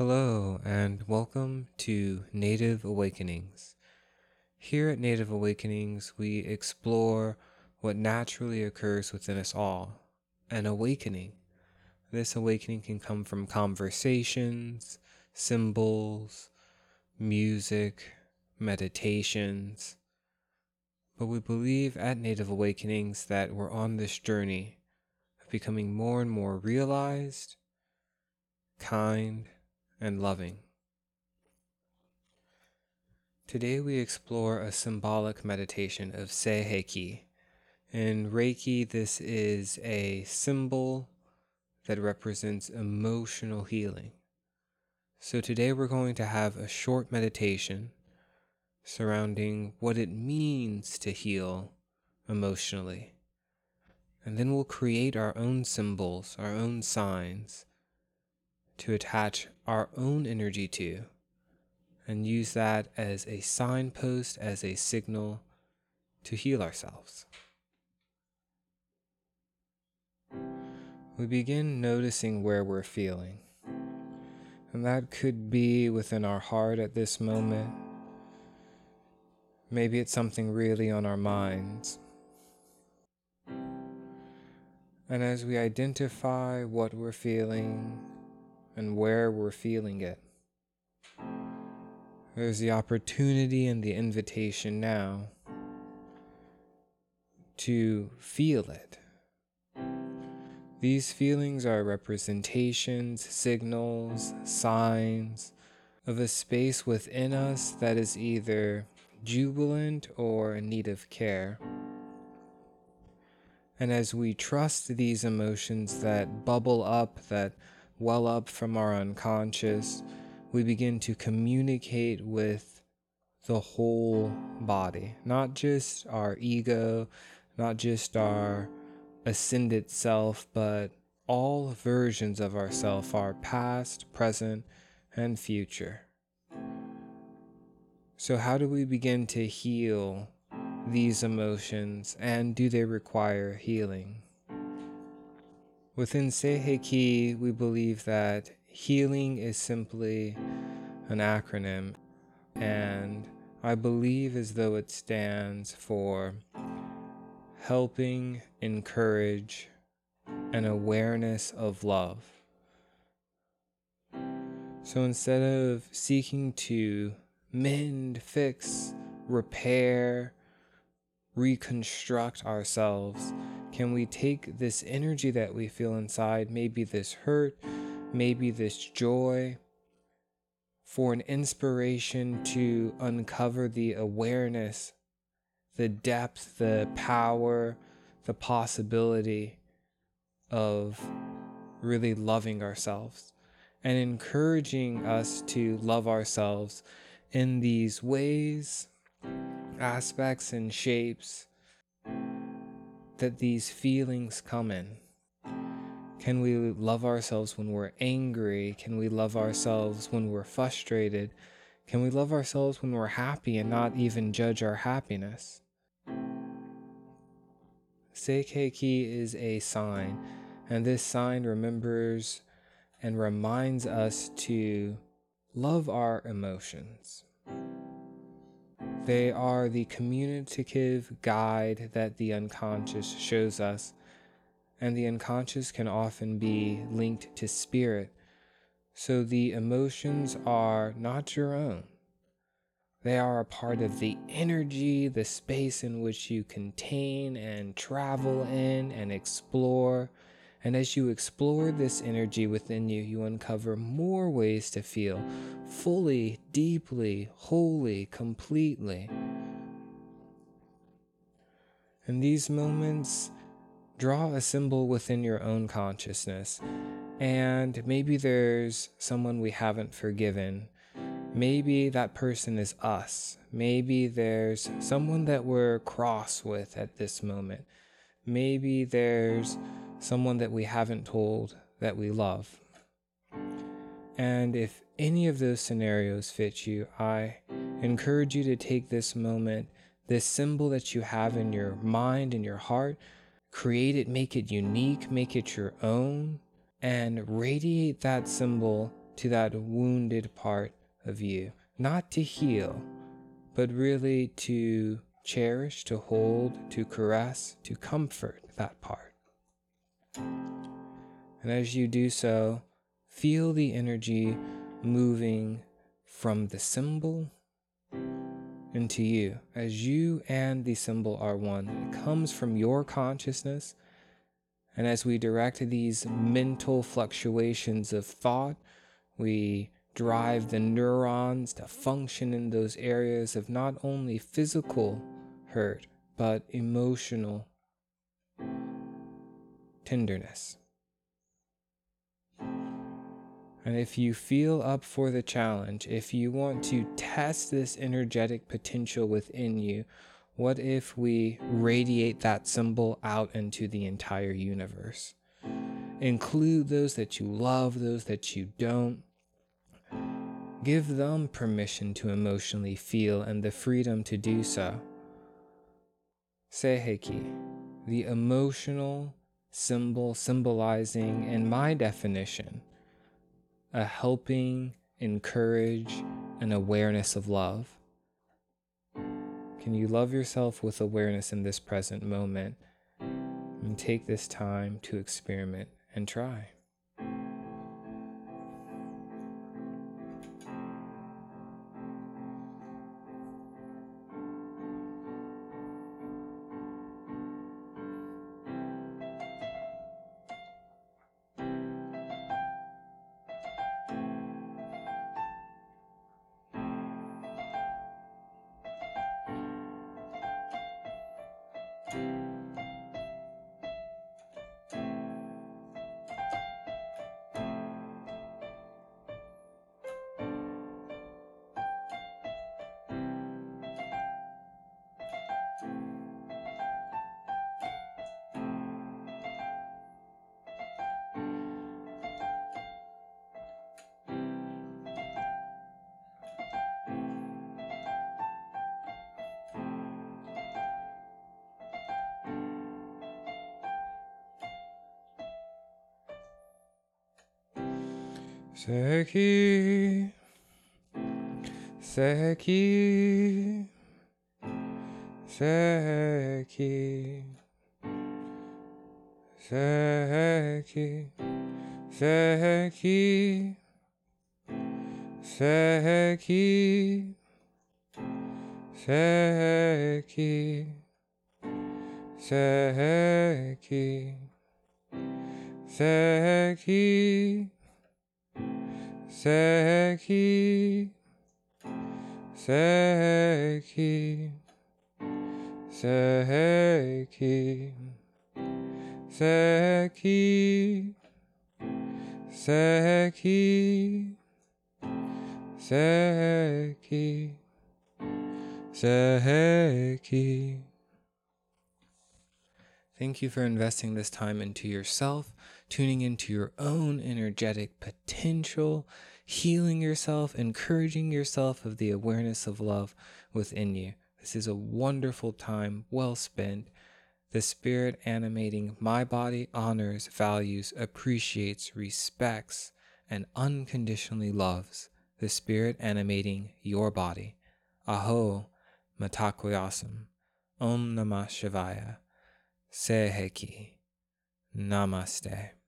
Hello, and welcome to Native Awakenings. Here at Native Awakenings, we explore what naturally occurs within us all an awakening. This awakening can come from conversations, symbols, music, meditations. But we believe at Native Awakenings that we're on this journey of becoming more and more realized, kind, and loving. Today we explore a symbolic meditation of Seiheki. In Reiki, this is a symbol that represents emotional healing. So today we're going to have a short meditation surrounding what it means to heal emotionally. And then we'll create our own symbols, our own signs to attach our own energy to and use that as a signpost, as a signal to heal ourselves. We begin noticing where we're feeling. And that could be within our heart at this moment. Maybe it's something really on our minds. And as we identify what we're feeling and where we're feeling it, there's the opportunity and the invitation now to feel it these feelings are representations, signals, signs of a space within us that is either jubilant or in need of care. And as we trust these emotions that bubble up, that well up from our unconscious, we begin to communicate with the whole body, not just our ego, not just our ascended self, but all versions of ourself our past, present, and future. So, how do we begin to heal these emotions, and do they require healing? Within Seiheki, we believe that healing is simply an acronym, and I believe as though it stands for helping encourage an awareness of love. So instead of seeking to mend, fix, repair, reconstruct ourselves, can we take this energy that we feel inside, maybe this hurt, maybe this joy, for an inspiration to uncover the awareness the depth, the power, the possibility of really loving ourselves and encouraging us to love ourselves in these ways, aspects, and shapes that these feelings come in. Can we love ourselves when we're angry? Can we love ourselves when we're frustrated? Can we love ourselves when we're happy and not even judge our happiness? Seiheki is a sign, and this sign remembers and reminds us to love our emotions. They are the communicative guide that the unconscious shows us, and the unconscious can often be linked to spirit so the emotions are not your own. They are a part of the energy, the space in which you contain and travel in and explore. And as you explore this energy within you, you uncover more ways to feel fully, deeply, wholly, completely. In these moments, draw a symbol within your own consciousness and maybe there's someone we haven't forgiven. Maybe that person is us. Maybe there's someone that we're cross with at this moment. Maybe there's someone that we haven't told that we love. And if any of those scenarios fit you, I encourage you to take this moment, this symbol that you have in your mind and your heart, create it, make it unique, make it your own, and radiate that symbol to that wounded part of you, not to heal, but really to cherish, to hold, to caress, to comfort that part. And as you do so, feel the energy moving from the symbol into you as you and the symbol are one. It comes from your consciousness. And as we direct these mental fluctuations of thought, we drive the neurons to function in those areas of not only physical hurt, but emotional tenderness. And if you feel up for the challenge, if you want to test this energetic potential within you, what if we radiate that symbol out into the entire universe? Include those that you love, those that you don't. Give them permission to emotionally feel and the freedom to do so. Seiheki, the emotional symbol symbolizing, in my definition, a helping, encourage, and awareness of love. Can you love yourself with awareness in this present moment and take this time to experiment and try? Seki, Seki, Seki, Seki, Seki, Seki, Seki, Seki, Seki. Seki, Seki, Seki, Seki, Seki, Seki, Seki. Thank you for investing this time into yourself tuning into your own energetic potential, healing yourself, encouraging yourself of the awareness of love within you. This is a wonderful time, well spent. The spirit animating my body honors, values, appreciates, respects, and unconditionally loves the spirit animating your body. Aho Mitakuye Oyasin. Om Namah Shivaya. 性癖。ナマステ。